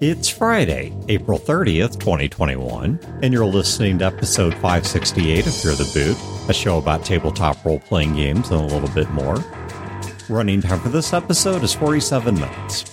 It's Friday, April 30th, 2021, and you're listening to episode 568 of Fear the Boot, a show about tabletop role playing games and a little bit more. Running time for this episode is 47 minutes.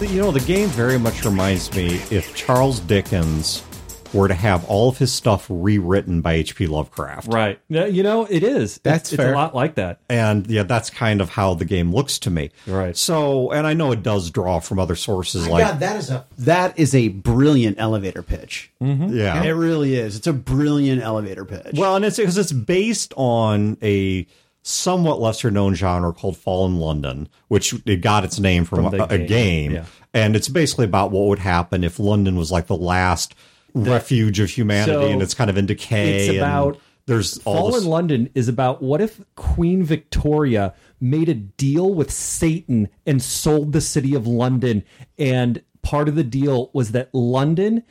You know, the game very much reminds me if Charles Dickens were to have all of his stuff rewritten by H.P. Lovecraft. Right. Yeah, You know, it is. That's it's, fair. It's a lot like that. And yeah, that's kind of how the game looks to me. Right. So, and I know it does draw from other sources like, God, that is a that is a brilliant elevator pitch. Mm-hmm. yeah. It really is. It's a brilliant elevator pitch. Well, and it's because it's based on a somewhat lesser known genre called Fallen London, which it got its name from, From the a, a game, game. yeah. And it's basically about what would happen if London was like the last refuge of humanity So, and it's kind of in decay. It's about there's all Fallen this, London is about what if Queen Victoria made a deal with Satan and sold the city of London, and part of the deal was that London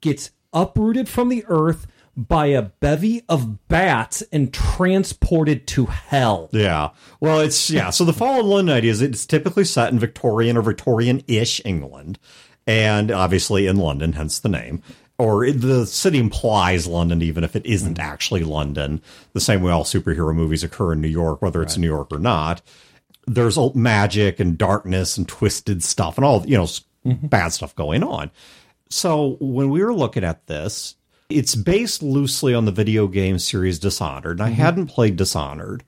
gets uprooted from the earth by a bevy of bats and transported to hell. Yeah. Well, it's yeah. So the Fallen London idea is it's typically set in Victorian or Victorian-ish England, and obviously in London, hence the name. Or the city implies London, even if it isn't mm-hmm. actually London. The same way all superhero movies occur in New York, whether it's New York or not. There's old magic and darkness and twisted stuff and all you know s- mm-hmm. bad stuff going on. So when we were looking at this, it's based loosely on the video game series Dishonored, and I mm-hmm. hadn't played Dishonored.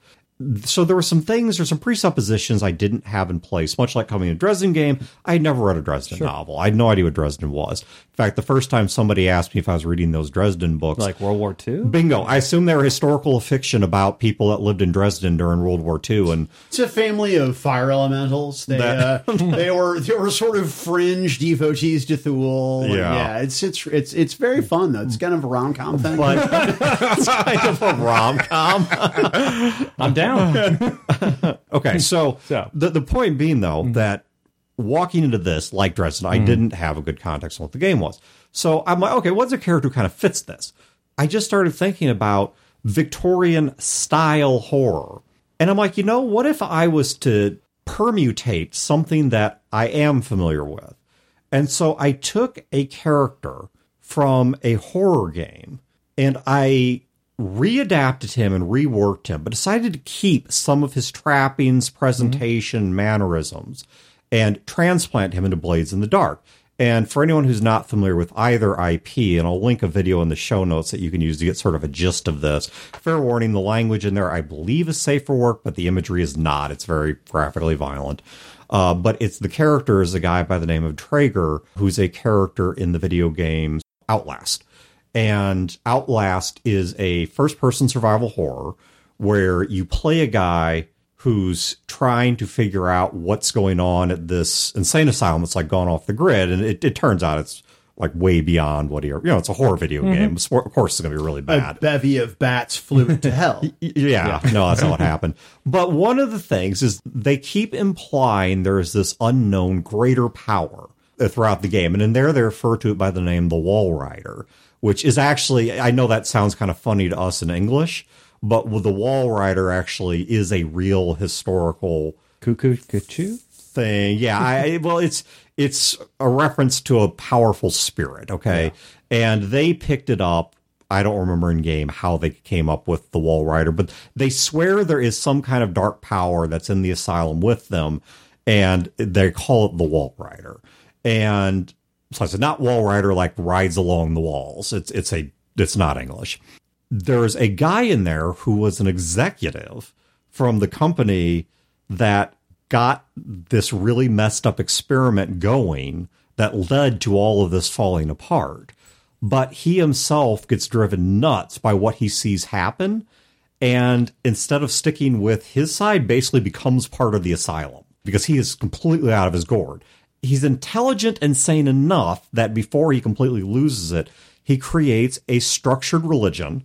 So there were some things or some presuppositions I didn't have in place, much like coming to Dresden game. I had never read a Dresden novel. I had no idea what Dresden was. In fact, the first time somebody asked me if I was reading those Dresden books, Like World War II? bingo, I assume they were historical fiction about people that lived in Dresden during World War II. And it's a family of fire elementals. They uh, they were they were sort of fringe devotees to Thule. Yeah. yeah. It's it's it's it's very fun though. It's kind of a rom com thing. but it's kind of a rom com. I'm down. Okay, so So- the the point being though that walking into this like Dresden, I mm-hmm. didn't have a good context on what the game was. So I'm like, okay, what's a character who kind of fits this? I just started thinking about Victorian style horror, and I'm like, you know, what if I was to permutate something that I am familiar with? And so I took a character from a horror game and I readapted him and reworked him, but decided to keep some of his trappings, mm-hmm. presentation, mannerisms, and transplant him into Blades in the Dark. And for anyone who's not familiar with either IP, and I'll link a video in the show notes that you can use to get sort of a gist of this. Fair warning, the language in there I believe is safe for work, but the imagery is not. It's very graphically violent. Uh, but it's the character is a guy by the name of Trager, who's a character in the video games Outlast. And Outlast is a first person survival horror where you play a guy who's trying to figure out what's going on at this insane asylum that's like gone off the grid. And it, it turns out it's like way beyond what he, you know, it's a horror video mm-hmm. game. Of course, it's going to be really bad. a bad. bevy of bats flew to hell. Yeah, no, that's not what happened. But one of the things is they keep implying there is this unknown greater power throughout the game. And in there, they refer to it by the name the Walrider, which is actually, I know that sounds kind of funny to us in English, but the Walrider actually is a real historical Cuckoo, cuckoo. thing. Yeah, I well, it's it's a reference to a powerful spirit. Okay, and they picked it up. I don't remember in game how they came up with the Walrider, but they swear there is some kind of dark power that's in the asylum with them, and they call it the Walrider. And so it's not Wall Rider like rides along the walls. It's it's a it's not English. There's a guy in there who was an executive from the company that got this really messed up experiment going that led to all of this falling apart. But he himself gets driven nuts by what he sees happen. And instead of sticking with his side, basically becomes part of the asylum because he is completely out of his gourd. He's intelligent and sane enough that before he completely loses it, he creates a structured religion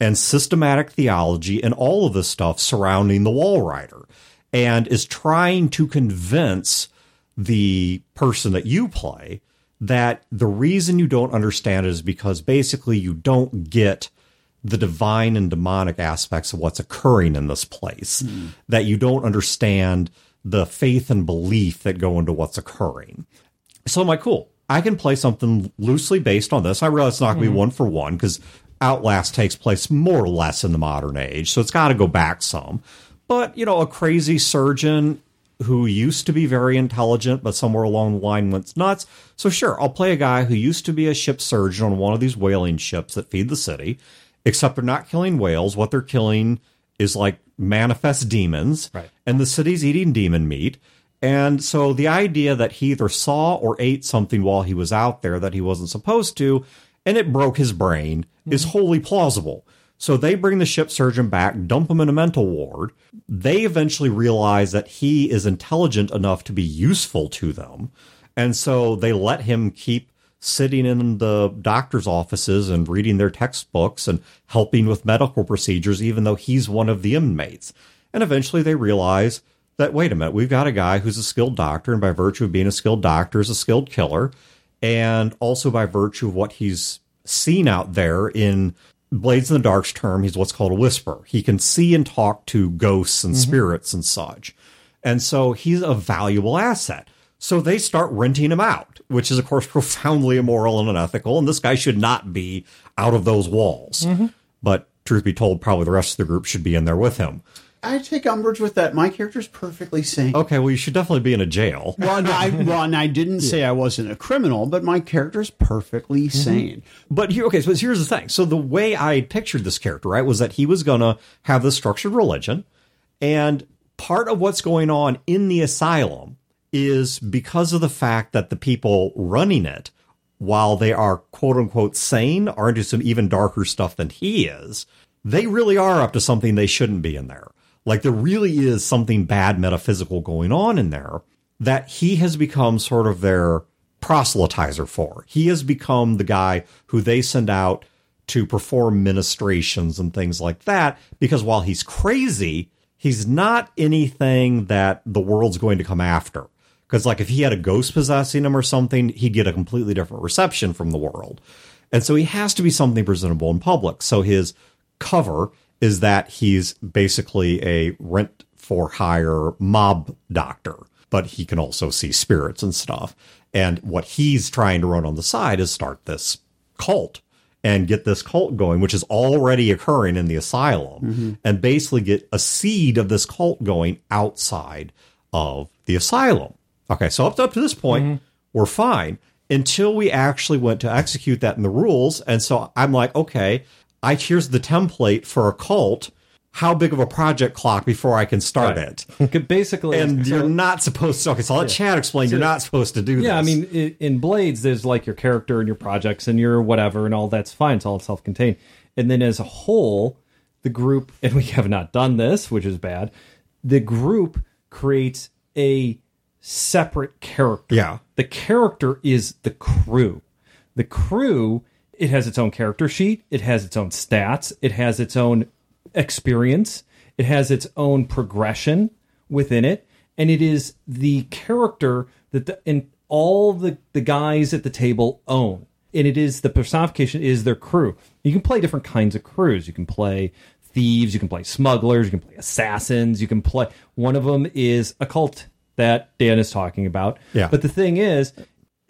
and systematic theology and all of this stuff surrounding the Walrider and is trying to convince the person that you play that the reason you don't understand it is because basically you don't get the divine and demonic aspects of what's occurring in this place, hmm. that you don't understand the faith and belief that go into what's occurring. So I'm like, cool. I can play something loosely based on this. I realize it's not going to be hmm. one for one because Outlast takes place more or less in the modern age, so it's got to go back some. But you know, a crazy surgeon who used to be very intelligent, but somewhere along the line went nuts. So sure, I'll play a guy who used to be a ship surgeon on one of these whaling ships that feed the city. Except they're not killing whales. What they're killing is like manifest demons, Right. and the city's eating demon meat. And so the idea that he either saw or ate something while he was out there that he wasn't supposed to, and it broke his brain, is mm-hmm. wholly plausible. So they bring the ship surgeon back, dump him in a mental ward. They eventually realize that he is intelligent enough to be useful to them. And so they let him keep sitting in the doctor's offices and reading their textbooks and helping with medical procedures, even though he's one of the inmates. And eventually they realize that, wait a minute, we've got a guy who's a skilled doctor, and by virtue of being a skilled doctor, is a skilled killer. And also by virtue of what he's seen out there in Blades in the Dark's term, he's what's called a whisper. He can see and talk to ghosts and mm-hmm. spirits and such. And so he's a valuable asset. So they start renting him out, which is, of course, profoundly immoral and unethical. And this guy should not be out of those walls. Mm-hmm. But truth be told, probably the rest of the group should be in there with him. I take umbrage with that. My character's perfectly sane. Okay, well, you should definitely be in a jail. Well, and I, well, and I didn't say I wasn't a criminal, but my character's perfectly mm-hmm. sane. But here, okay, so here's the thing. So the way I pictured this character, right, was that he was going to have this structured religion. And part of what's going on in the asylum is because of the fact that the people running it, while they are quote unquote sane, are into some even darker stuff than he is, they really are up to something they shouldn't be in there. Like there really is something bad metaphysical going on in there that he has become sort of their proselytizer for. He has become the guy who they send out to perform ministrations and things like that because while he's crazy, he's not anything that the world's going to come after. Because, like, if he had a ghost possessing him or something, he'd get a completely different reception from the world. And so he has to be something presentable in public. So his cover is that he's basically a rent for hire mob doctor, but he can also see spirits and stuff. And what he's trying to run on the side is start this cult and get this cult going, which is already occurring in the asylum, mm-hmm. and basically get a seed of this cult going outside of the asylum. Okay, so up to, up to this point, mm-hmm. we're fine until we actually went to execute that in the rules. And so I'm like, okay, I here's the template for a cult. How big of a project clock before I can start Right. it? Basically, And so- you're not supposed to. Okay, so I'll let Chad explain. you're not supposed to do this. Yeah, I mean, in Blades, there's like your character and your projects and your whatever, and all that's fine. It's all self contained. And then as a whole, the group, and we have not done this, which is bad, the group creates a separate character. Yeah. The character is the crew. The crew, it has its own character sheet, it has its own stats, it has its own experience, it has its own progression within it, and it is the character that the, and all the, the guys at the table own. And it is the personification is their crew. You can play different kinds of crews. You can play thieves, you can play smugglers, you can play assassins, you can play one of them is a cult that Dan is talking about. Yeah. But the thing is,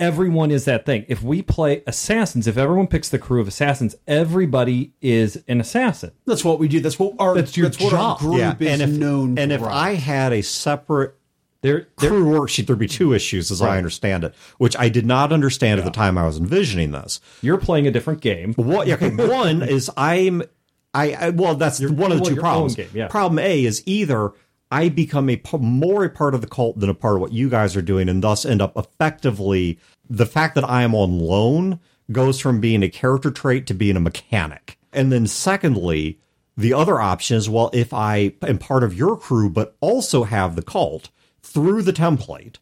everyone is that thing. If we play assassins, if everyone picks the crew of assassins, everybody is an assassin. That's what we do. That's what our That's your what our job. group yeah, is and if known and for. if I had a separate They're, they're crew worksheet, there'd be two issues, as I understand it, which I did not understand at the time I was envisioning this. you're playing a different game. What? yeah, Okay, one is I'm, I, I well, that's one of the well, two problems. game, yeah. Problem A is either I become a more a part of the cult than a part of what you guys are doing, and thus end up effectively the fact that I am on loan goes from being a character trait to being a mechanic, and then secondly. The other option is well, if I am part of your crew, but also have the cult through the template,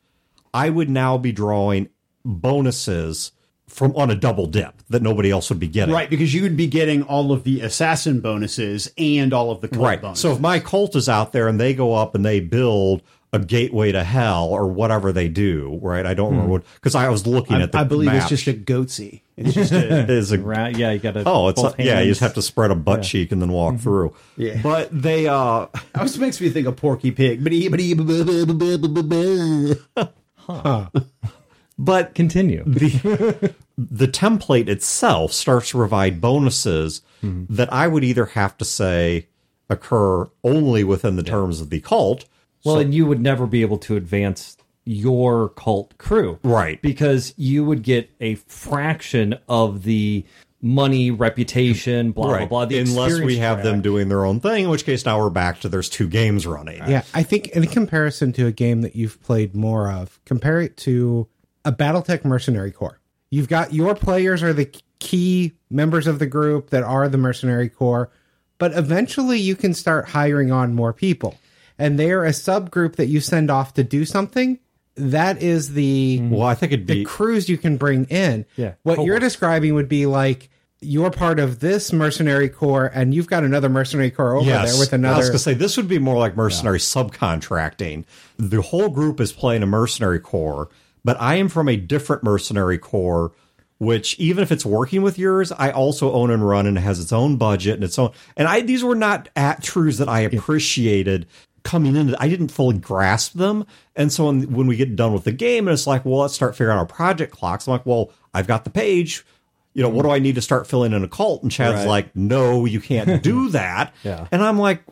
I would now be drawing bonuses from on a double dip that nobody else would be getting. right because you would be getting all of the assassin bonuses and all of the cult Right. bonuses. So if my cult is out there and they go up and they build a gateway to hell or whatever they do, right? I don't remember what because I was looking I, at the I believe map. it's just a goatse. It's just a, It is a Right? Yeah, you got to. Oh, it's not, yeah. You just have to spread a butt cheek and then walk Mm-hmm. through. Yeah. But they, uh, always makes me think of Porky Pig. But he, but he, but continue. the the template itself starts to provide bonuses Mm-hmm. that I would either have to say occur only within the terms of the cult. Well, and you would never be able to advance your cult crew. Right. Because you would get a fraction of the money, reputation, blah, blah, blah. The Unless we experience have them doing their own thing, in which case now we're back to there's two games running. Yeah, I think in comparison to a game that you've played more of, compare it to a BattleTech Mercenary Corps. You've got your players are the key members of the group that are the Mercenary Corps, but eventually you can start hiring on more people. And they're a subgroup that you send off to do something. That is the mm. Well, I think it'd the be crews you can bring in. Yeah, What you're describing would be like you're part of this mercenary corps and you've got another mercenary corps over Yes. there with another. I was going to say this would be more like mercenary subcontracting. The whole group is playing a mercenary corps, but I am from a different mercenary corps, which even if it's working with yours, I also own and run and it has its own budget and its own. And I these were not at truths that I appreciated coming in. I didn't fully grasp them, and so when, when we get done with the game, and it's like, well, let's start figuring out our project clocks. I'm like, well, I've got the page. You know, what do I need to start filling in a cult? And Chad's Right. like, no, you can't do that. Yeah. And I'm like,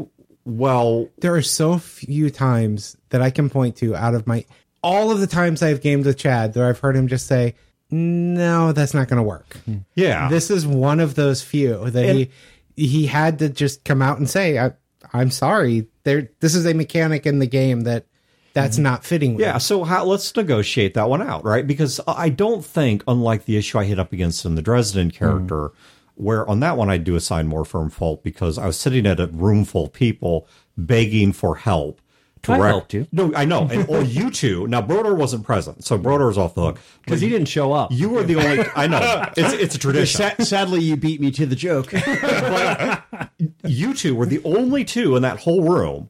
well, there are so few times that I can point to out of my all of the times I've gamed with Chad that I've heard him just say, "No, that's not going to work." yeah. This is one of those few that he he had to just come out and say, I, "I'm sorry. There, this is a mechanic in the game that that's not fitting." With yeah, so how, let's negotiate that one out, right? Because I don't think, unlike the issue I hit up against in the Dresden character, where on that one I do assign more firm fault because I was sitting at a room full of people begging for help. To I helped you. No, I know. And, or you two. Now, Brodeur wasn't present, so Brodeur's off the hook. Because he didn't show up. You were the only. I know. It's, it's a tradition. Sa- sadly, you beat me to the joke. you two were the only two in that whole room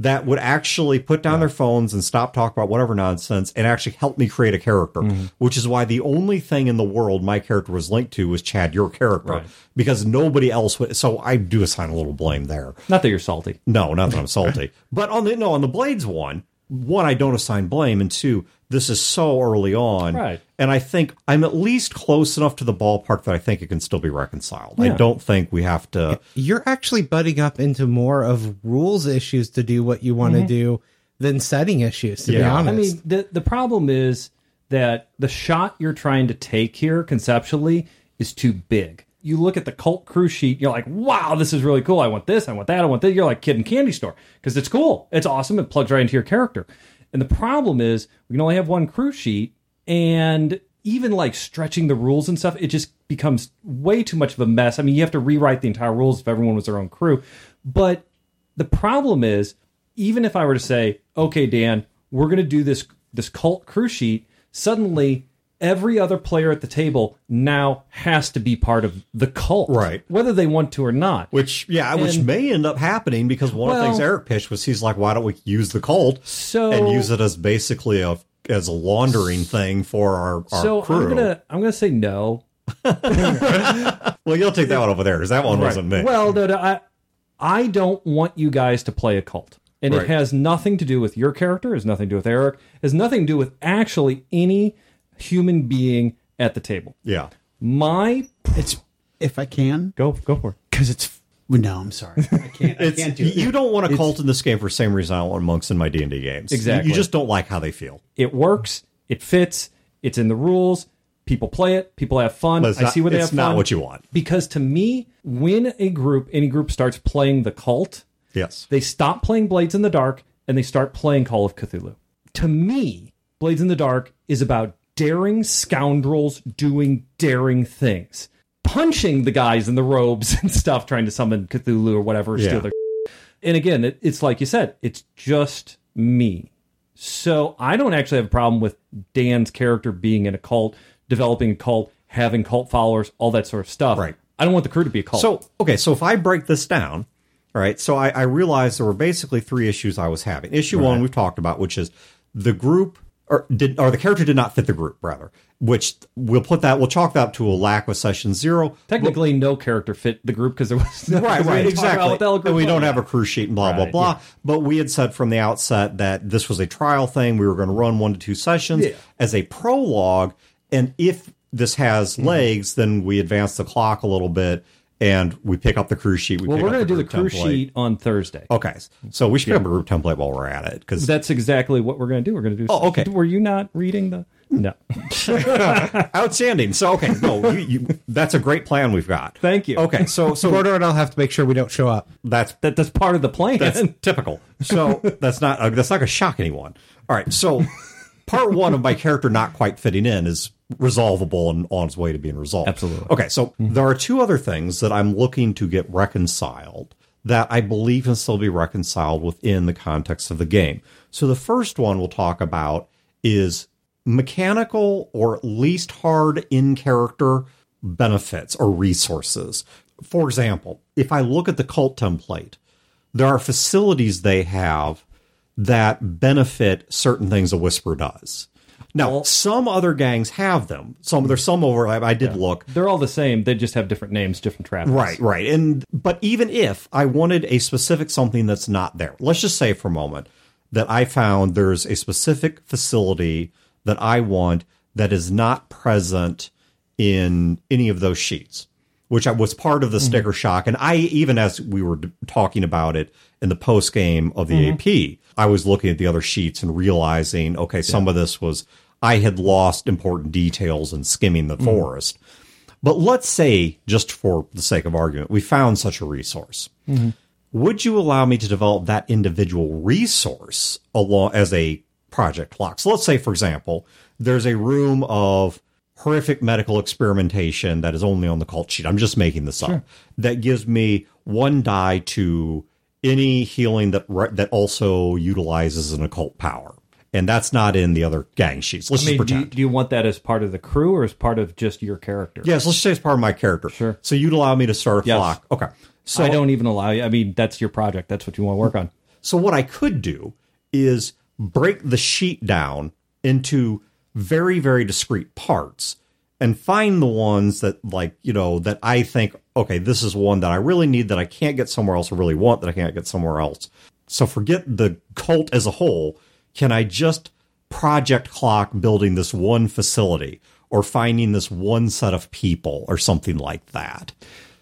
that would actually put down their phones and stop talking about whatever nonsense and actually help me create a character, mm-hmm. which is why the only thing in the world my character was linked to was Chad, your character, Right. because nobody else would. So I do assign a little blame there. Not that you're salty. No, not that I'm salty, but on the no on the Blades one, one I don't assign blame, and two, this is so early on, Right. And I think I'm at least close enough to the ballpark that I think it can still be reconciled. I don't think we have to. you're actually butting up into more of rules issues to do what you want to mm-hmm. do than setting issues. To be Yeah. I honest, I mean, the the problem is that the shot you're trying to take here conceptually is too big. You look at the cult crew sheet, you're like, wow, this is really cool. I want this, I want that, I want that. You're like kid in candy store because it's cool, it's awesome, it plugs right into your character. And the problem is we can only have one crew sheet, and even like stretching the rules and stuff, it just becomes way too much of a mess. I mean, you have to rewrite the entire rules if everyone was their own crew. But the problem is, even if I were to say, okay, Dan, we're going to do this this cult crew sheet, suddenly every other player at the table now has to be part of the cult, Right. Whether they want to or not. Which yeah, which may end up happening because one of the things Eric pitched was he's like, why don't we use the cult So- and use it as basically a as a laundering thing for our, our so crew? I'm gonna I'm gonna say no. well, you'll take that one over there because that one wasn't me. Well, no, no, I I don't want you guys to play a cult. And Right. it has nothing to do with your character, it has nothing to do with Eric, it has nothing to do with actually any human being at the table. yeah, My it's if I can, go go for it. because it's. Well, no, I'm sorry. I can't. I it's can't do it. you don't want a cult in this game for the same reason I don't want monks in my D and D games. You- Exactly. you just don't like how they feel. It works, it fits, it's in the rules, people play it, people have fun. But it's I not- see where they it's have not fun. what you want. Because to me, when a group, any group starts playing the cult, Yes, they stop playing Blades in the Dark and they start playing Call of Cthulhu. To me, Blades in the Dark is about daring scoundrels doing daring things. Punching the guys in the robes and stuff trying to summon Cthulhu or whatever, Yeah. steal their and again, it, it's like you said, it's just me. So I don't actually have a problem with Dan's character being in a cult, developing a cult, having cult followers, all that sort of stuff. Right. I don't want the crew to be a cult. So okay, so if I break this down, All right. So I, I realized there were basically three issues I was having. Issue one we've talked about, which is the group or did or the character did not fit the group, rather. Which we'll put that we'll chalk that up to a lack with session zero. Technically, no character fit the group because there was no Right, right, exactly. And we don't have a crew sheet and blah blah blah. yeah. But we had said from the outset that this was a trial thing. We were going to run one to two sessions Yeah. as a prologue, and if this has Mm-hmm. legs, then we advance the clock a little bit and we pick up the crew sheet. We Well, pick we're going to do the group crew template. sheet on Thursday. Okay, so we should pick up a group template while we're at it because That's exactly what we're going to do. We're going to do. Oh, okay. Were you not reading the? No. outstanding. So okay, no, you, you, that's a great plan we've got. Thank you. Okay, so so Gordo and I'll have to make sure we don't show up. that's That that's part of the plan. That's typical. So that's not uh, that's not going to shock anyone. All right. So part one of my character not quite fitting in is resolvable and on its way to being resolved. Absolutely. Okay. So there are two other things that I'm looking to get reconciled that I believe can still be reconciled within the context of the game. So the first one we'll talk about is mechanical or at least hard in character benefits or resources. For example, if I look at the cult template, there are facilities they have that benefit certain things a whisper does. Now, some other gangs have them. Some there's some overlap. I did look. They're all the same. They just have different names, different traffics. Right, right. And but even if I wanted a specific something that's not there, let's just say for a moment that I found there's a specific facility that I want that is not present in any of those sheets, which I was part of the mm-hmm. sticker shock. And I even as we were talking about it in the post game of the mm-hmm. AP, I was looking at the other sheets and realizing, okay, some of this was I had lost important details in skimming the mm. forest. But let's say, just for the sake of argument, we found such a resource. Mm-hmm. Would you allow me to develop that individual resource along as a project clock? So let's say, for example, there's a room of horrific medical experimentation that is only on the cult sheet. I'm just making this up. That gives me one die to any healing that re- that also utilizes an occult power. And that's not in the other gang sheets. Let's I mean, just do you, pretend. do you want that as part of the crew or as part of just your character? Yes, let's say it's part of my character. Sure. So you'd allow me to start a Yes. clock. Okay. So I don't even allow you. I mean, that's your project. That's what you want to work on. So what I could do is break the sheet down into very very discrete parts and find the ones that like, you know, that I think okay, this is one that I really need that I can't get somewhere else or really want that I can't get somewhere else. So forget the cult as a whole. Can I just project clock building this one facility or finding this one set of people or something like that?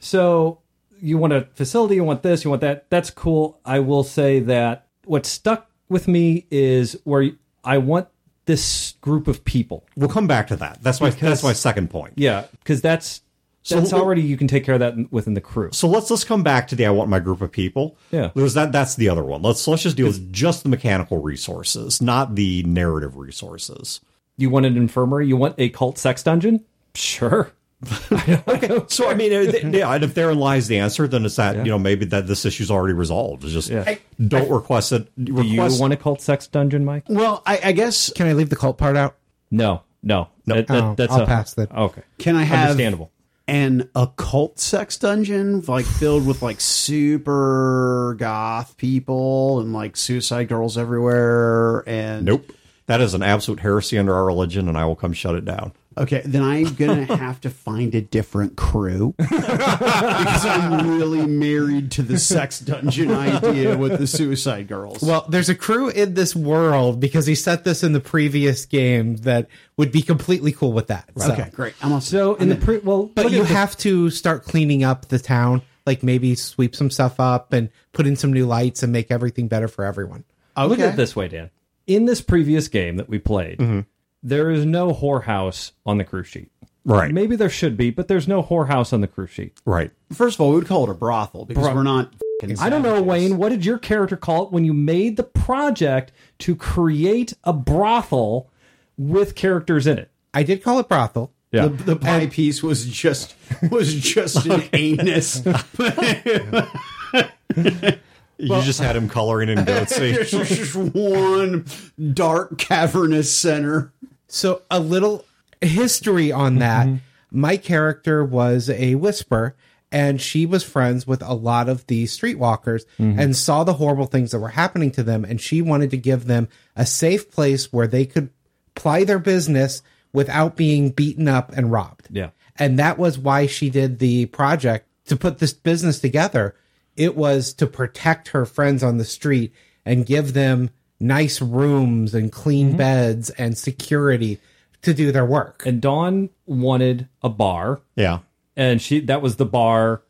So you want a facility, you want this, you want that. That's cool. I will say that what stuck with me is where I want this group of people. We'll come back to that. That's my that's my second point. Yeah, because that's that's So- already you can take care of that within the crew. So let's let's come back to the I want my group of people. Yeah. Because that that's the other one. Let's let's just deal with just the mechanical resources, not the narrative resources. You want an infirmary? You want a cult sex dungeon? Sure. So I mean, uh, th- yeah, and if therein lies the answer, then it's that you know maybe that this issue's already resolved. It's just Yeah. don't request it. Do you want a cult sex dungeon, Mike? Well, I, I guess Can I leave the cult part out? No, no, no. That, that- Oh, that's I'll a, pass that. Okay, can I have understandable? an occult sex dungeon like filled with like super goth people and like suicide girls everywhere and nope. That is an absolute heresy under our religion, and I will come shut it down. Okay, then I'm gonna have to find a different crew because I'm really married to the sex dungeon idea with the suicide girls. Well, there's a crew in this world because he set this in the previous game that would be completely cool with that. So- okay, great. I'm all So in the pre, well, But you at this. have to start cleaning up the town, like maybe sweep some stuff up and put in some new lights and make everything better for everyone. Look at Okay. it this way, Dan. In this previous game that we played, Mm-hmm. There is no whorehouse on the crew sheet. Right. Maybe there should be, but there's no whorehouse on the crew sheet. Right. First of all, we would call it a brothel because we're not. f***ing I don't know, savages. Wayne. What did your character call it when you made the project to create a brothel with characters in it? I did call it brothel. Yeah. The, the pie piece was just was just an anus. you just had him coloring in goat There's just one dark cavernous center. So a little history on that. Mm-hmm. My character was a whisper, and she was friends with a lot of the streetwalkers mm-hmm. and saw the horrible things that were happening to them and she wanted to give them a safe place where they could ply their business without being beaten up and robbed Yeah. and that was why she did the project to put this business together it was to protect her friends on the street and give them nice rooms and clean mm-hmm. beds and security to do their work And Dawn wanted a bar, Yeah. and she that was the bar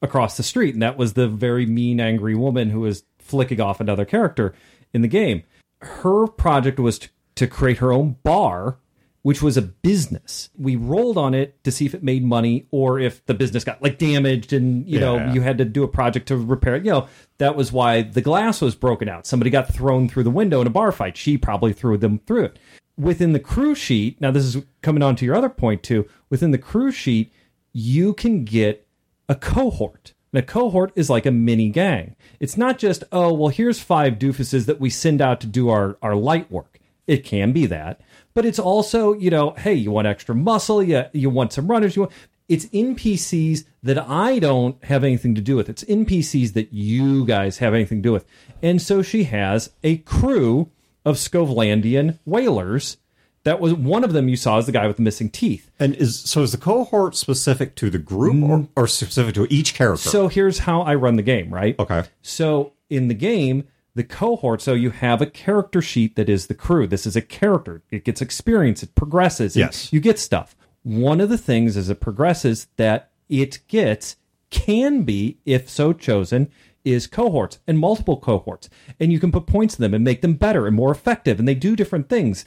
across the street, and that was the very mean, angry woman who was flicking off another character in the game. Her project was to, to create her own bar, which was a business. We rolled on it to see if it made money or if the business got like damaged, and you know Yeah. you had to do a project to repair it. You know that was why the glass was broken out. Somebody got thrown through the window in a bar fight. She probably threw them through it within the crew sheet, now this is coming on to your other point too. Within the crew sheet, you can get a cohort. And a cohort is like a mini gang. It's not just, oh, well, here's five doofuses that we send out to do our, our light work. It can be that. But it's also, you know, hey, you want extra muscle, you, you want some runners, you want it's NPCs that I don't have anything to do with. It's NPCs that you guys have anything to do with. And so she has a crew of Skovlandian whalers. That was one of them you saw is the guy with the missing teeth. And is so is the cohort specific to the group or, mm-hmm. or specific to each character? So here's how I run the game, right? okay. So in the game, the cohort, so you have a character sheet that is the crew. This is a character. It gets experience, it progresses. Yes. You get stuff. One of the things as it progresses that it gets can be, if so chosen, is cohorts and multiple cohorts. And you can put points in them and make them better and more effective. And they do different things.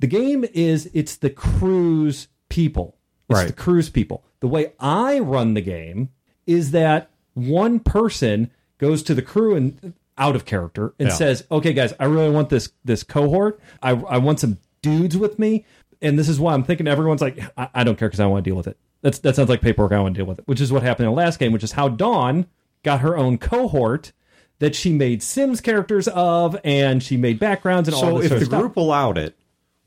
The game is it's the crew's people. It's Right. the crew's people. The way I run the game is that one person goes to the crew and out of character and Yeah. says, "Okay, guys, I really want this this cohort. I I want some dudes with me, and this is why I'm thinking everyone's like, I, I don't care because I want to deal with it. That's that sounds like paperwork. I want to deal with it, which is what happened in the last game, which is how Dawn got her own cohort that she made Sims characters of, and she made backgrounds and all So if the stuff. group allowed it,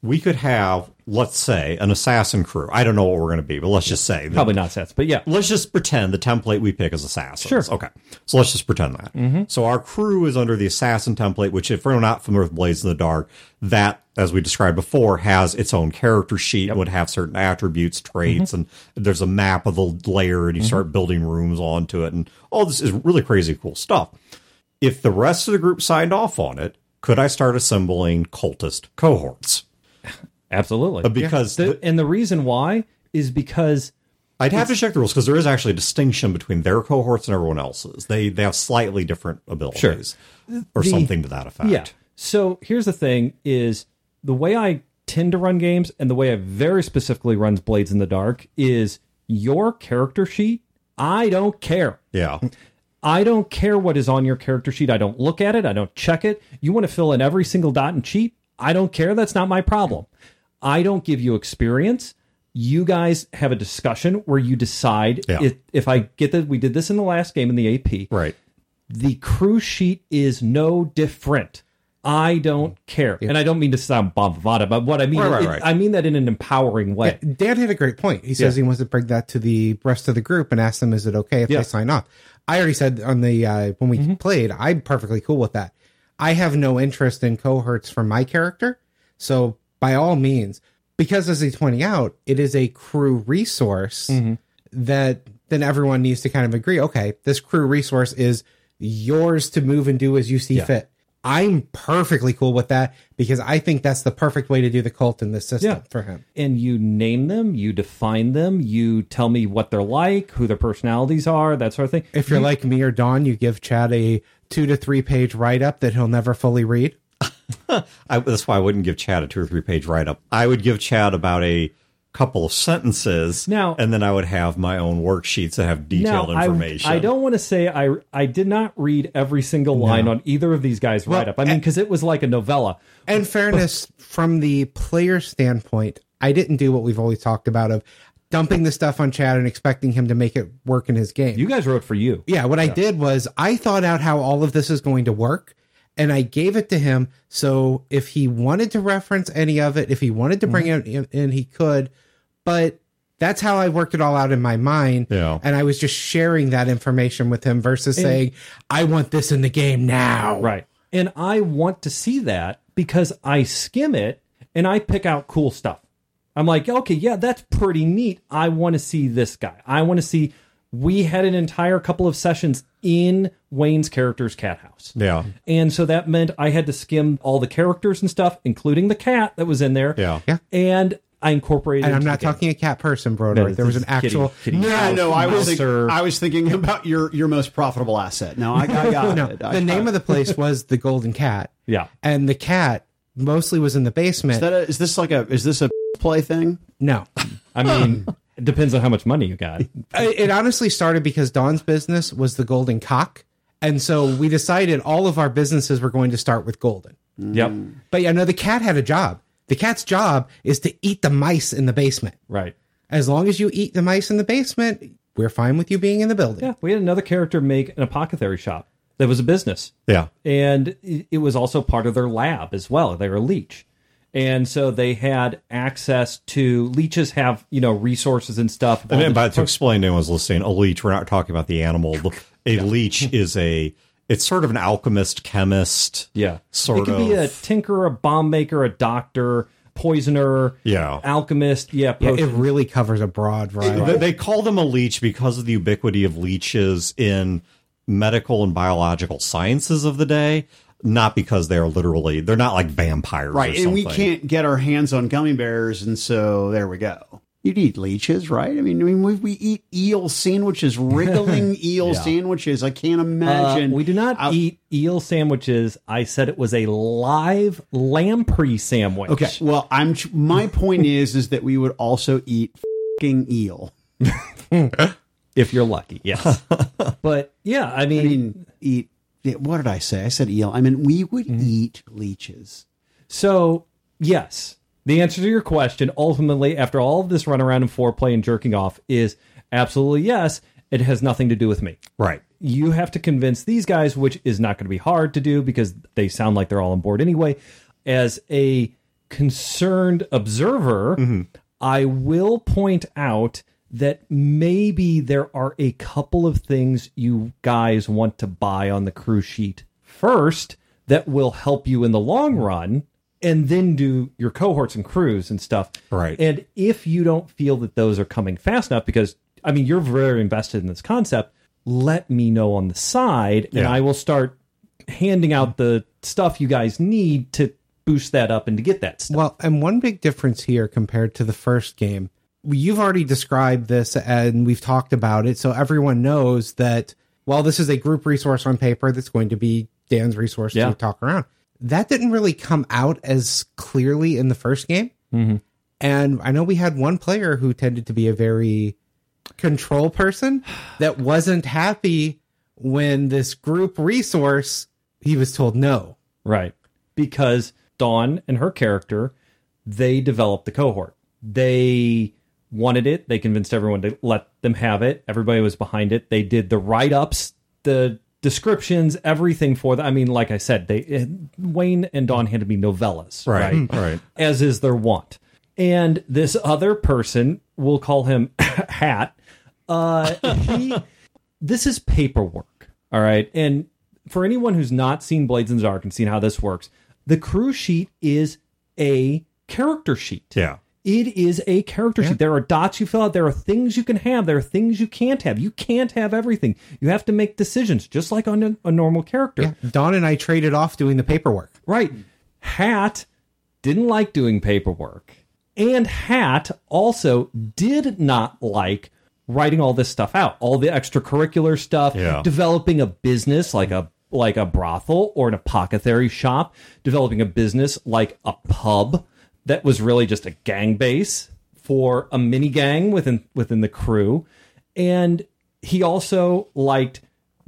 we could have, let's say, an assassin crew. I don't know what we're going to be, but let's just say that- Probably not sets, but yeah. Let's just pretend the template we pick is assassins. Sure. Mm-hmm. Okay. So let's just pretend that. So our crew is under the assassin template, which, if we're not familiar with Blades in the Dark, that, as we described before, has its own character sheet, would have certain attributes, traits, Mm-hmm. and there's a map of the layer, and you start building rooms onto it, and all this is really crazy cool stuff. If the rest of the group signed off on it, could I start assembling cultist cohorts? Absolutely. Because The- the- and the reason why is because I'd have to check the rules because there is actually a distinction between their cohorts and everyone else's. They they have slightly different abilities or The- something to that effect. Yeah. So here's the thing is the way I tend to run games and the way I very specifically runs Blades in the Dark is your character sheet. I don't care. Yeah. I don't care what is on your character sheet. I don't look at it. I don't check it. You want to fill in every single dot and cheat? I don't care. That's not my problem. I don't give you experience. You guys have a discussion where you decide Yeah. if, if I get that. We did this in the last game in the AP. Right. the crew sheet is no different. I don't care, and I don't mean to sound bombavada, but what I mean, Right, right, it- right. I mean that in an empowering way. Dan had a great point. He says he wants to bring that to the rest of the group and ask them, is it okay if Yeah. they sign off? I already said on the uh, when we played, I'm perfectly cool with that. I have no interest in cohorts for my character, so by all means, because as he's pointing out, it is a crew resource mm-hmm. that then everyone needs to kind of agree. Okay, this crew resource is yours to move and do as you see fit. I'm perfectly cool with that because I think that's the perfect way to do the cult in this system Yeah. for him. and you name them, you define them, you tell me what they're like, who their personalities are, that sort of thing. If you're like me or Dawn, you give Chad a two to three page write up that he'll never fully read. I, that's why I wouldn't give Chad a two or three page write up. I would give Chad about a couple of sentences, Now- and then I would have my own worksheets that have detailed now, information. I, don't want to say I I did not read every single line on either of these guys' write up. I mean, because it was like a novella. And fairness, from the player standpoint, I didn't do what we've always talked about of dumping the stuff on Chad and expecting him to make it work in his game. You guys wrote for you. yeah, what I did was I thought out how all of this is going to work and I gave it to him. So if he wanted to reference any of it, if he wanted to bring mm-hmm. it in, in, he could. But That's how I worked it all out in my mind. Yeah. And I was just sharing that information with him versus saying, I want this in the game now. Right. And I want to see that because I skim it and I pick out cool stuff. I'm like, okay, yeah, that's pretty neat. I want to see this guy. I want to see. We had an entire couple of sessions in Wayne's character's cat house. Yeah. And so that meant I had to skim all the characters and stuff, including the cat that was in there. Yeah. Yeah. And I incorporated. And I'm not the game. talking a cat person, bro. No, there was an is kitty- actual. kitty No, house, no, I was mouse, think, I was thinking about your your most profitable asset. No, I, I got No, it. I the name got of the place was the Golden Cat. Yeah. And the cat mostly was in the basement. Is, that a, is this like a is this a play thing? no. I mean, it depends on how much money you got. It honestly started because Dawn's business was the Golden Cock. And so we decided all of our businesses were going to start with Golden. Yep. But yeah, no, the cat had a job. The cat's job is to eat the mice in the basement. Right. As long as you eat the mice in the basement, we're fine with you being in the building. Yeah. We had another character make an apothecary shop that was a business. Yeah. and it it was also part of their lab as well. They were a leech, and so they had access to leeches have you know resources and stuff. And then, but to explain to anyone who's listening, a leech, we're not talking about the animal. A leech is a, it's sort of an alchemist, chemist. yeah, sort it could be a of. tinker, a bomb maker, a doctor, poisoner, Yeah. alchemist. Yeah, Yeah, it really covers a broad variety. They, they call them a leech because of the ubiquity of leeches in medical and biological sciences of the day, not because they're literally, they're not like vampires. or Right, and we can't get our hands on gummy bears, and so there we go. You'd eat leeches, right? I mean, I mean, we, we eat eel sandwiches, wriggling eel sandwiches. I can't Uh, imagine. we do not I- eat eel sandwiches. I said it was a live lamprey sandwich. Okay, well, I'm. My point is, is that we would also eat fucking eel. if you're lucky, yes. but yeah, I mean, I mean, eat. What did I say? I said eel. I mean, we would mm-hmm. eat leeches. So, yes, the answer to your question, ultimately, after all of this runaround and foreplay and jerking off, is absolutely yes. It has nothing to do with me. Right. You have to convince these guys, which is not going to be hard to do because they sound like they're all on board anyway. As a concerned observer, mm-hmm. I will point out that maybe there are a couple of things you guys want to buy on the crew sheet first that will help you in the long run and then do your cohorts and crews and stuff. Right. And if you don't feel that those are coming fast enough, because I mean, you're very invested in this concept, let me know on the side and Yeah. I will start handing out the stuff you guys need to boost that up and to get that stuff. Well, and one big difference here compared to the first game, you've already described this and we've talked about it, so everyone knows that while this is a group resource on paper that's going to be Dan's resource Yeah. to talk around, that didn't really come out as clearly in the first game. Mm-hmm. And I know we had one player who tended to be a very control person that wasn't happy when this group resource he was told no. Right. Because Dawn and her character, they developed the cohort. They wanted it. They convinced everyone to let them have it. Everybody was behind it. They did the write ups, the descriptions, everything for them. I mean, like I said, they Wayne and Dawn handed me novellas, Right. right? Right. As is their want. And this other person, we'll call him Hat. Uh, he, this is paperwork, all right. And for anyone who's not seen Blades in the Dark and seen how this works, the crew sheet is a character sheet. Yeah. It is a character sheet. There are dots you fill out. There are things you can have. There are things you can't have. You can't have everything. You have to make decisions, just like on a, a normal character. Dawn and I traded off doing the paperwork. Right. Hat didn't like doing paperwork. And Hat also did not like writing all this stuff out, all the extracurricular stuff, Yeah. developing a business like a like a brothel or an apothecary shop, developing a business like a pub that was really just a gang base for a mini gang within within the crew. And he also liked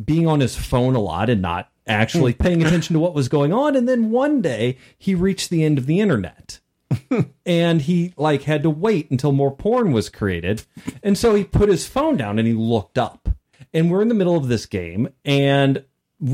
being on his phone a lot and not actually hmm. paying attention to what was going on. And then one day he reached the end of the internet. and he like had to wait until more porn was created. And so he put his phone down and he looked up. And we're in the middle of this game and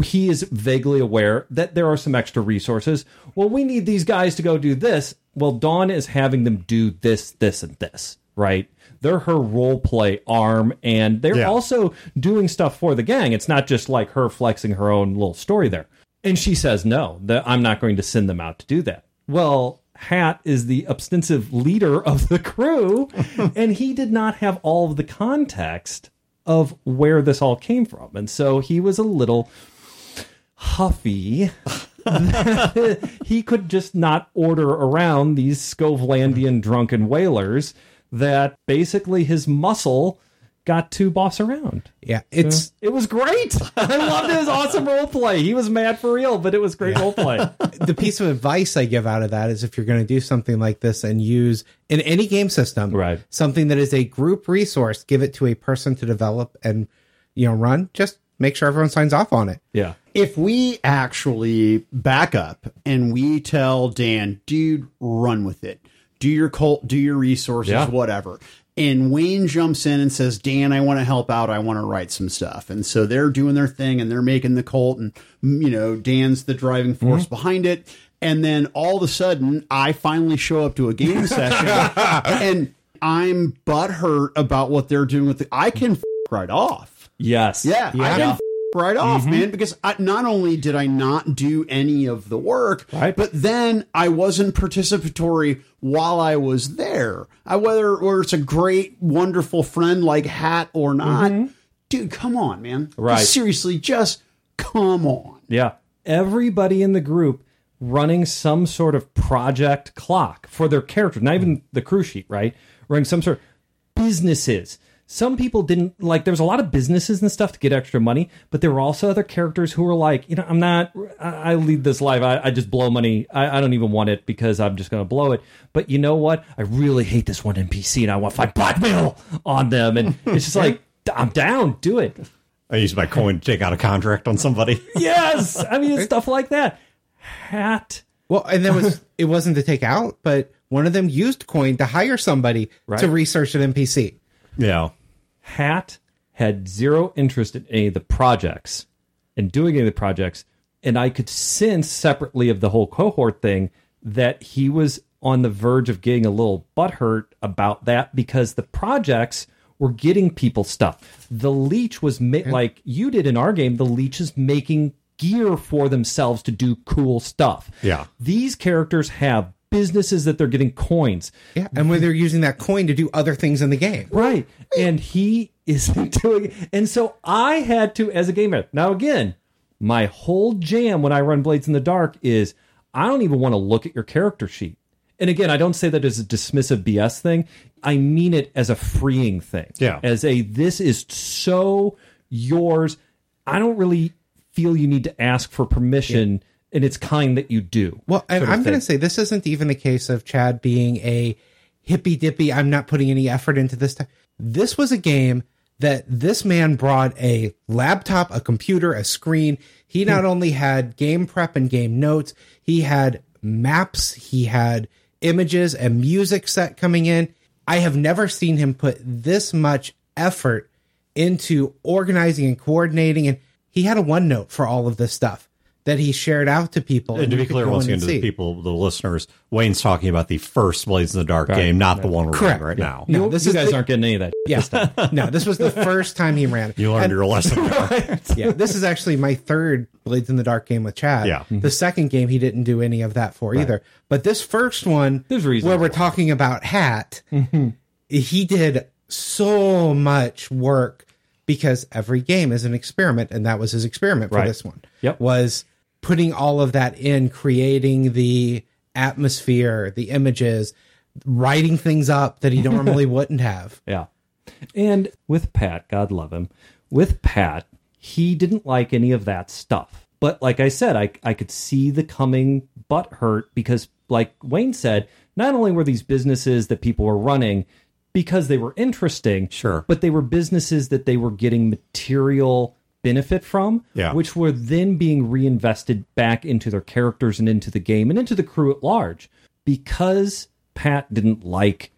he is vaguely aware that there are some extra resources. Well, we need these guys to go do this. Well, Dawn is having them do this, this, and this. right? They're her role play arm, and they're Yeah. also doing stuff for the gang. It's not just like her flexing her own little story there. And she says, no, that I'm not going to send them out to do that. Well, Hat is the ostensive leader of the crew, and he did not have all of the context of where this all came from. And so he was a little huffy he could just not order around these Skovlandian drunken whalers that basically his muscle got to boss around. Yeah, it's It was great. I loved his awesome role play. He was mad for real, but it was great role play. the piece of advice I give out of that is if you're going to do something like this and use in any game system, Right. something that is a group resource, give it to a person to develop and you know run. Just make sure everyone signs off on it. Yeah. if we actually back up and we tell Dan, dude, run with it, do your cult, do your resources, Yeah. whatever. And Wayne jumps in and says, Dan, I want to help out. I want to write some stuff. And so they're doing their thing and they're making the cult. And, mm, you know, Dan's the driving force behind it. And then all of a sudden, I finally show up to a game session and I'm butthurt about what they're doing with it. I can f- right off. Yes. Yeah, I Yeah. can f- right off, mm-hmm. man, because I, not only did I not do any of the work, Right. but then I wasn't participatory while I was there. I, whether or it's a great, wonderful friend like Hat or not, mm-hmm. dude, come on, man. Just Right. seriously, just come on. Yeah. Everybody in the group running some sort of project clock for their character, not even the crew sheet, right? Running some sort of businesses. Some people didn't like, there was a lot of businesses and stuff to get extra money, but there were also other characters who were like, you know, I'm not, I, I lead this life. I, I just blow money. I, I don't even want it because I'm just going to blow it. But you know what? I really hate this one NPC and I want to find blackmail on them. And it's just like, I'm down. Do it. I used my coin to take out a contract on somebody. Yes. I mean, it's stuff like that. Hat. Well, and there was it wasn't to take out, but one of them used coin to hire somebody Right. to research an NPC. yeah. Hat had zero interest in any of the projects and doing any of the projects. And I could sense separately of the whole cohort thing that he was on the verge of getting a little butthurt about that because the projects were getting people stuff. The leech was ma- like you did in our game, the leech is making gear for themselves to do cool stuff. Yeah. These characters have businesses that they're getting coins. Yeah, and when they're using that coin to do other things in the game. Right. And he isn't doing it. And so I had to, as a gamer, now again, my whole jam when I run Blades in the Dark is I don't even want to look at your character sheet. And again, I don't say that as a dismissive BS thing. I mean it as a freeing thing. Yeah. As a, this is so yours. I don't really feel you need to ask for permission, and it's kind that you do. Well, and sort I'm going to say this isn't even a case of Chad being a hippy dippy. I'm not putting any effort into this. Time. This was a game that this man brought a laptop, a computer, a screen. He hmm. not only had game prep and game notes, he had maps, he had images and music set coming in. I have never seen him put this much effort into organizing and coordinating. And he had a OneNote for all of this stuff that he shared out to people. And to be clear, once again, and to the people, the listeners, Wayne's talking about the first Blades in the Dark game, not the one we're Correct. playing right Yeah. now. No, You, this you is guys the- aren't getting any of that. Yeah. no, this was the first time he ran. You learned And- your lesson. there. yeah, this is actually my third Blades in the Dark game with Chad. Yeah. The second game he didn't do any of that for either. But this first one, There's reasons where we're talking about Hat, mm-hmm. he did so much work because every game is an experiment, and that was his experiment for Right. this one. Yep. Was putting all of that in, creating the atmosphere, the images, writing things up that he normally wouldn't have. Yeah. And with Pat, God love him, with Pat, he didn't like any of that stuff. But like I said, I, I could see the coming butt hurt because, like Wayne said, not only were these businesses that people were running because they were interesting, Sure. but they were businesses that they were getting material benefit from, Yeah. which were then being reinvested back into their characters and into the game and into the crew at large. Because Pat didn't like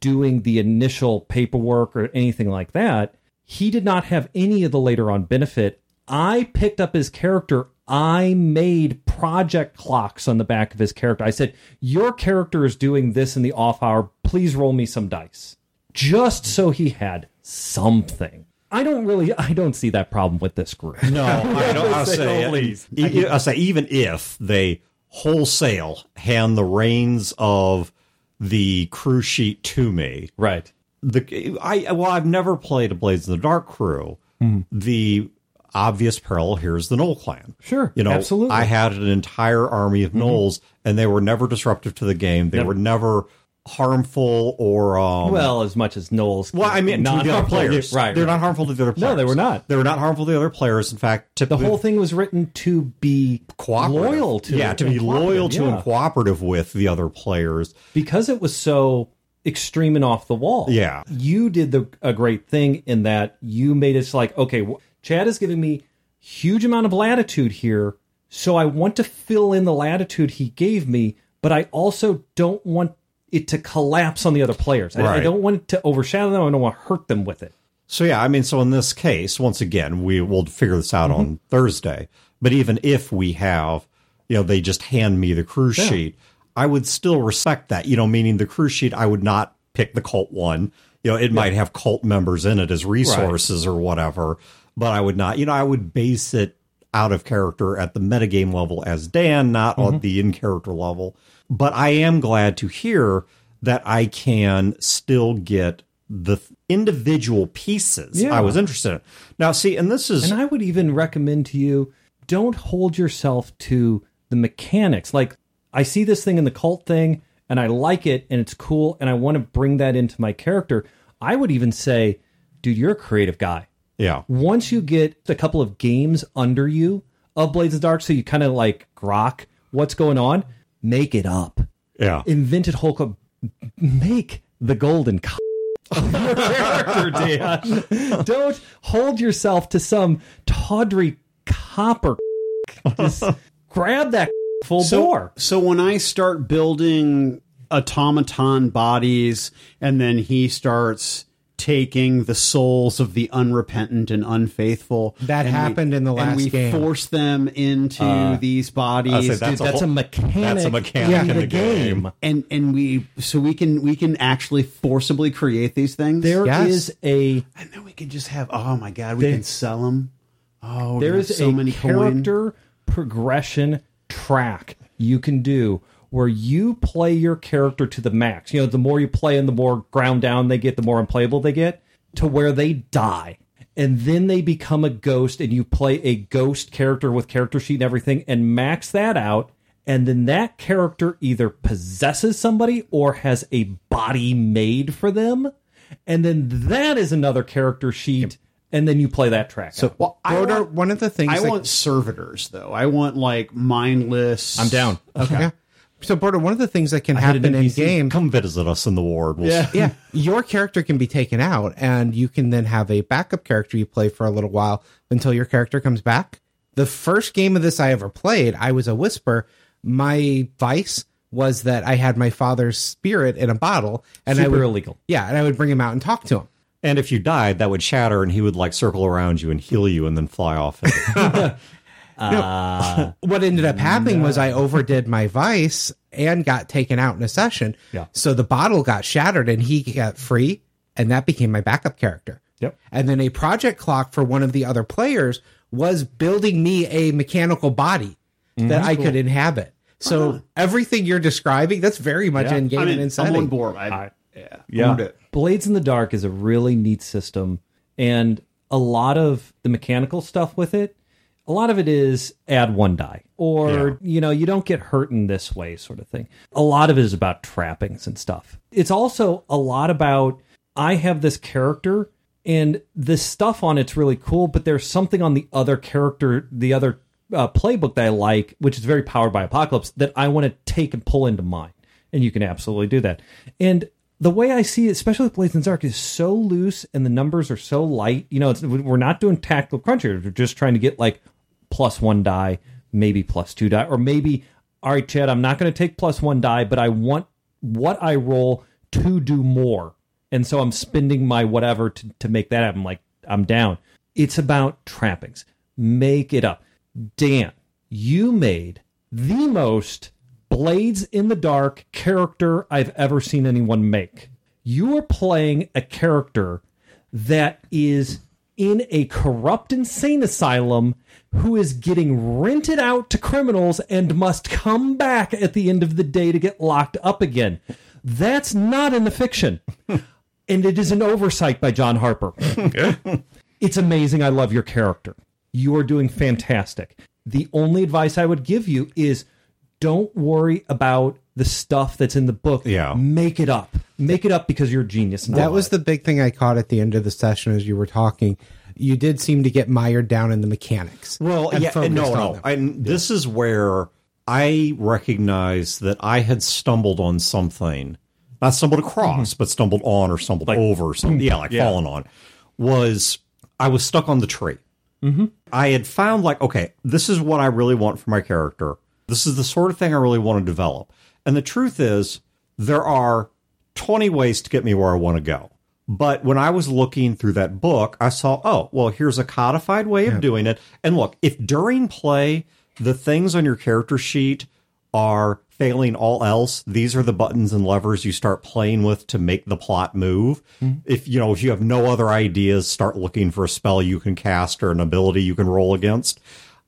doing the initial paperwork or anything like that, he did not have any of the later on benefit. I picked up his character. I made project clocks on the back of his character. I said, Your character is doing this in the off hour. Please roll me some dice. just so he had something. I don't really, I don't see that problem with this group. No, I don't. I'll Say say, the least. e- I'll say even if they wholesale hand the reins of the crew sheet to me, Right. the I well, I've never played a Blades in the Dark crew. Hmm. The obvious parallel here is the Gnoll clan. Sure, you know, absolutely. I had an entire army of mm-hmm. Gnolls, and they were never disruptive to the game. They were never harmful or um, Well, as much as Gnolls. well, I mean, to the players, Right. They're right. not harmful to the other players. No, they were not. They were not harmful to the other players. In fact, The whole thing was written to be loyal to. yeah, to be loyal to cooperative, and cooperative with the other players. because it was so extreme and off the wall. Yeah. you did the a great thing in that you made it like, okay, Chad is giving me huge amount of latitude here, so I want to fill in the latitude he gave me, but I also don't want it to collapse on the other players. I, I don't want it to overshadow them. I don't want to hurt them with it. So yeah, I mean, so in this case, once again, we will figure this out Mm-hmm. on Thursday. But even if we have, you know, they just hand me the cruise sheet, I would still respect that. You know, meaning the cruise sheet, I would not pick the cult one. You know, it might have cult members in it as resources or whatever, but I would not. You know, I would base it out of character at the metagame level as Dan, not Mm-hmm. on the in character level. But I am glad to hear that I can still get the individual pieces Yeah. I was interested in. Now, see, and this is And I would even recommend to you don't hold yourself to the mechanics. Like, I see this thing in the cult thing and I like it and it's cool and I want to bring that into my character. I would even say, dude, you're a creative guy. yeah, Once you get a couple of games under you of Blades of Dark, so you kind of like grok what's going on, make it up. yeah. Invented Hulk up. Make the golden c- of your character, Dan. Don't hold yourself to some tawdry copper. Just grab that full so, bore. So when I start building automaton bodies, and then he starts taking the souls of the unrepentant and unfaithful, That and we- happened in the and last we game. force them into uh, these bodies. Say that's, That's a whole- mechanic. That's a mechanic in in the the game. game. and and we so we can we can actually forcibly create these things. There is Yes. a and then we can just have oh my god, we can sell them. Oh, there we is have so a many coin. character progression track you can do where you play your character to the max. You know, the more you play and the more ground down they get, the more unplayable they get, to where they die. And then they become a ghost, and you play a ghost character with character sheet and everything, and max that out. And then that character either possesses somebody or has a body made for them. And then that is another character sheet. And then you play that track. So out. well, I Brodeur, want, one of the things I that- want servitors though. I want like mindless. I'm down. Okay. Yeah. So, Brodeur, one of the things that can an happen in game, Come visit us in the ward. We'll Yeah. yeah, your character can be taken out, and you can then have a backup character you play for a little while until your character comes back. The first game of this I ever played, I was a whisper. My vice was that I had my father's spirit in a bottle, and I Super would, illegal. Yeah, and I would bring him out and talk to him. And if you died, that would shatter, and he would like circle around you and heal you, and then fly off. what ended up happening was I overdid my vice and got taken out in a session. Yeah. So the bottle got shattered and he got free, and that became my backup character. Yep. And then a project clock for one of the other players was building me a mechanical body that mm-hmm. I could inhabit. So uh-huh. everything you're describing, that's very much in game I and mean, in I'm on board. I, yeah, Yeah. it. Blades in the Dark is a really neat system. And a lot of the mechanical stuff with it, a lot of it is add one die or, you know, you don't get hurt in this way sort of thing. A lot of it is about trappings and stuff. It's also a lot about I have this character and this stuff on it's really cool, but there's something on the other character, the other uh, playbook that I like, which is very powered by Apocalypse, that I want to take and pull into mine. And you can absolutely do that. And the way I see it, especially with Blades in Dark, is so loose and the numbers are so light. You know, it's, we're not doing tactical crunchers. We're just trying to get like plus one die, maybe plus two die, or maybe, all right, Chad, I'm not going to take plus one die, but I want what I roll to do more. And so I'm spending my whatever to, to make that happen. Like, I'm down. It's about trappings. Make it up. Dan, you made the most Blades in the Dark character I've ever seen anyone make. You are playing a character that is in a corrupt insane asylum who is getting rented out to criminals and must come back at the end of the day to get locked up again. That's not in the fiction. and it is an oversight by John Harper. it's amazing. I love your character. You are doing fantastic. The only advice I would give you is don't worry about the stuff that's in the book. Yeah. Make it up. Make it up because you're a genius. That was the big thing I caught at the end of the session as you were talking. You did seem to get mired down in the mechanics. Well, and yeah, focused no, no. them. And this is where I recognized that I had stumbled on something, not stumbled across, mm-hmm. but stumbled on or stumbled over something. Yeah, like fallen on. Was I was stuck on the tree. Mm-hmm. I had found like, okay, this is what I really want for my character. This is the sort of thing I really want to develop. And the truth is, there are 20 ways to get me where I want to go. But when I was looking through that book, I saw, oh, well, here's a codified way of doing it. And look, if during play, the things on your character sheet are failing all else, these are the buttons and levers you start playing with to make the plot move. Mm-hmm. If you know, if you have no other ideas, start looking for a spell you can cast or an ability you can roll against.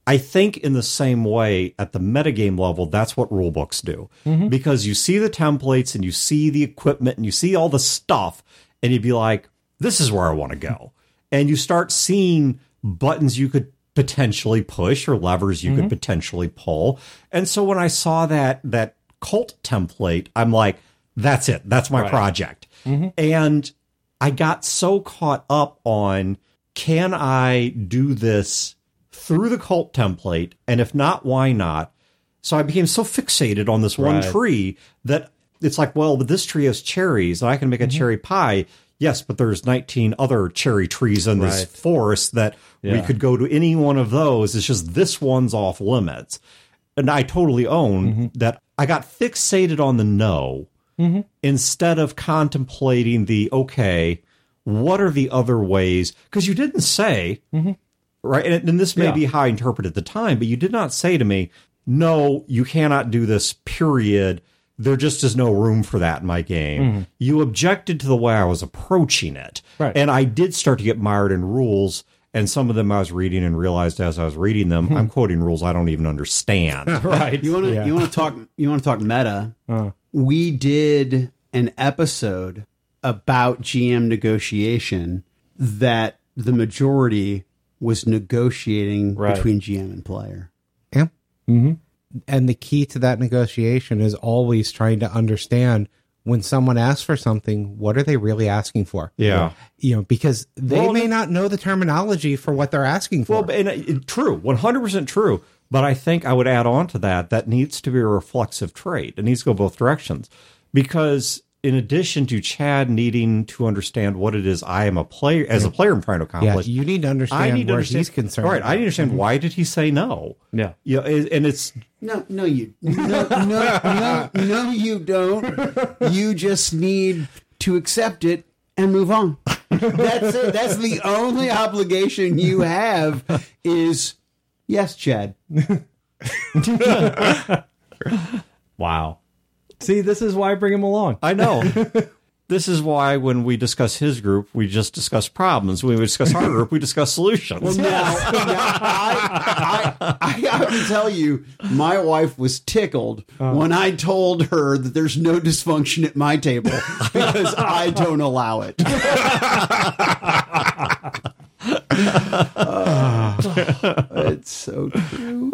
I think in the same way at the metagame level, that's what rule books do. Mm-hmm. Because you see the templates and you see the equipment and you see all the stuff, and you'd be like, this is where I want to go. And you start seeing buttons you could potentially push or levers you could mm-hmm. potentially pull. And so when I saw that that cult template, I'm like, that's it. That's my project. Mm-hmm. And I got so caught up on can I do this through the cult template? And if not, why not? So I became so fixated on this one Right. tree that it's like, well, but this tree has cherries and I can make a mm-hmm. cherry pie. Yes, but there's 19 other cherry trees in this Right. forest that we could go to any one of those. It's just this one's off limits. And I totally own mm-hmm. that I got fixated on the no mm-hmm. instead of contemplating the okay, what are the other ways? Because you didn't say, right? And, and this may Yeah. be how I interpreted at the time, but you did not say to me, no, you cannot do this, period. There just is no room for that in my game. Mm-hmm. You objected to the way I was approaching it. Right. And I did start to get mired in rules. And some of them I was reading and realized as I was reading them, mm-hmm. I'm quoting rules I don't even understand. right. You want to you want to talk you want to talk meta. Uh. We did an episode about GM negotiation that the majority was negotiating Right. between GM and player. Yeah. Mm-hmm. And the key to that negotiation is always trying to understand when someone asks for something, what are they really asking for? Yeah. You know, because they Well, may the- not know the terminology for what they're asking for. Well, but- and true, one hundred percent true. But I think I would add on to that that needs to be a reflexive trait. It needs to go both directions because in addition to Chad needing to understand what it is I am a player as a player I'm trying to yeah, accomplish, you need to understand I need to understand. he's concerned. All right, I need to about. understand mm-hmm. why did he say no? Yeah. Yeah, and it's No, no, you no, no, no, no, you don't. You just need to accept it and move on. That's it. That's the only obligation you have. Is yes, Chad. Wow. See, this is why I bring him along. I know. this is why when we discuss his group, we just discuss problems. When we discuss our group, we discuss solutions. Now, now I, I, I have to tell you, my wife was tickled uh. when I told her that there's no dysfunction at my table because I don't allow it. Oh, it's so true.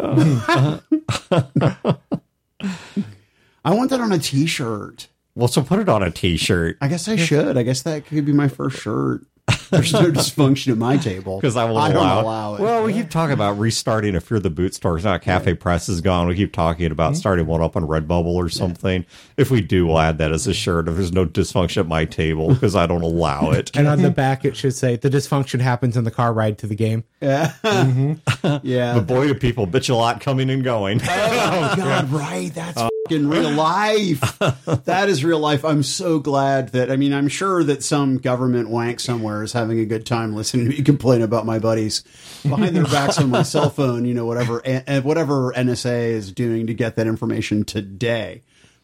I want that on a t-shirt. well, so put it on a T-shirt. I guess I should. I guess that could be my first shirt. There's no dysfunction at my table because I won't I don't allow, allow it. Well, we keep talking about restarting a Fear the Boot store. It's not Cafe Press is gone. We keep talking about Mm-hmm. starting one up on Redbubble or something. If we do, we'll add that as a shirt. If there's no dysfunction at my table because I don't allow it. And on the back, it should say the dysfunction happens in the car ride to the game. yeah. Yeah. But boy, do people bitch a lot coming and going. Oh God, right? That's fucking real life. that is real life. I'm so glad that. I mean, I'm sure that some government wank somewhere is having a good time listening to me complain about my buddies behind their backs on my cell phone. You know, whatever and whatever NSA is doing to get that information today.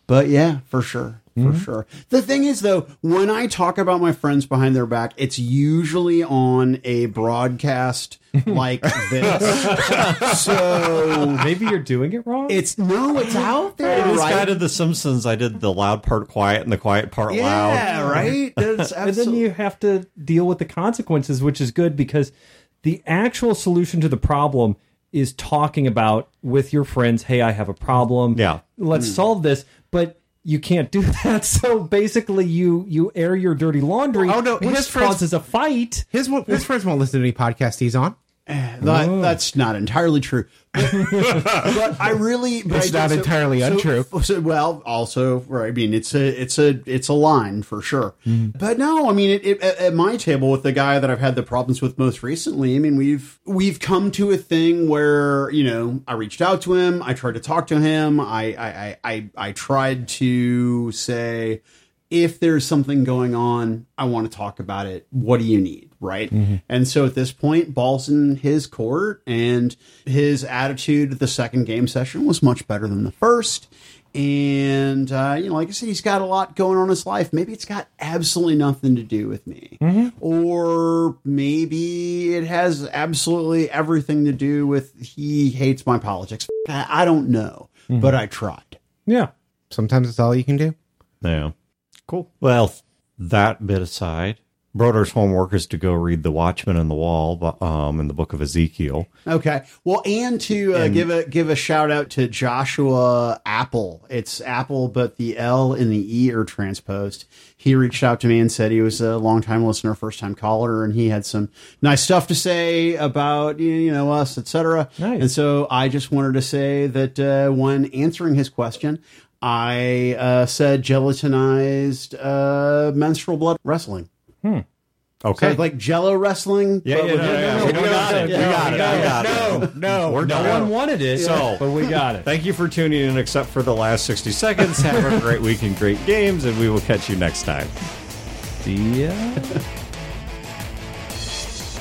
But yeah, for sure. For mm-hmm. sure. The thing is, though, when I talk about my friends behind their back, it's usually on a broadcast like this. so Maybe you're doing it wrong. it's no, it's out there, This right? guy did The Simpsons. I did the loud part quiet and the quiet part loud. yeah, right. That's and then you have to deal with the consequences, which is good because the actual solution to the problem is talking about with your friends, hey, I have a problem. Yeah. Let's mm. solve this. But you can't do that. So basically you you air your dirty laundry, Oh, no, his friends- causes a fight. His his friends won't listen to any podcast he's on. That, that's not entirely true. But, but I really, but It's I not entirely so- untrue. So, well, also, I mean, it's a, it's a, it's a line for sure. Hmm. But no, I mean, it, it, at at my table with the guy that I've had the problems with most recently, I mean, we've we've come to a thing where you know, I reached out to him, I tried to talk to him, I, I, I, I, I tried to say. If there's something going on, I want to talk about it. What do you need? Right. Mm-hmm. And so at this point, ball's in his court, and his attitude at the second game session was much better than the first. And, uh, you know, like I said, he's got a lot going on in his life. Maybe it's got absolutely nothing to do with me. Mm-hmm. Or maybe it has absolutely everything to do with he hates my politics. I, I don't know, mm-hmm. but I tried. Yeah. Sometimes it's all you can do. Yeah. Cool. Well, that bit aside, Brodeur's homework is to go read The Watchman and the Wall um, in the book of Ezekiel. Okay. Well, and to uh, give a give a shout out to Joshua Apple. It's Apple, but the L and the E are transposed. He reached out to me and said he was a longtime listener, first time caller, and he had some nice stuff to say about you you know us, etc. Nice. And so I just wanted to say that uh, when answering his question. I uh, said gelatinized uh, menstrual blood wrestling. Hmm. Okay. So like Jello wrestling. yeah, yeah, yeah, yeah. We got it. We got it. We got it. No, We're no done. one wanted it, So- but we got it. Thank you for tuning in, except for the last 60 seconds. Have a great week and great games, and we will catch you next time. See ya.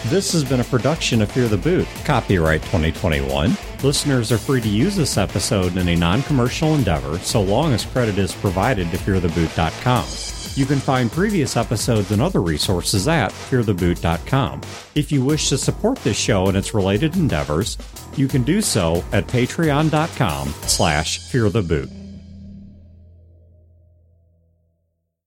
This has been a production of Fear the Boot, copyright 2021. Listeners are free to use this episode in a non commercial endeavor so long as credit is provided to feartheboot.com. You can find previous episodes and other resources at feartheboot.com. If you wish to support this show and its related endeavors, you can do so at patreon.com slash feartheboot.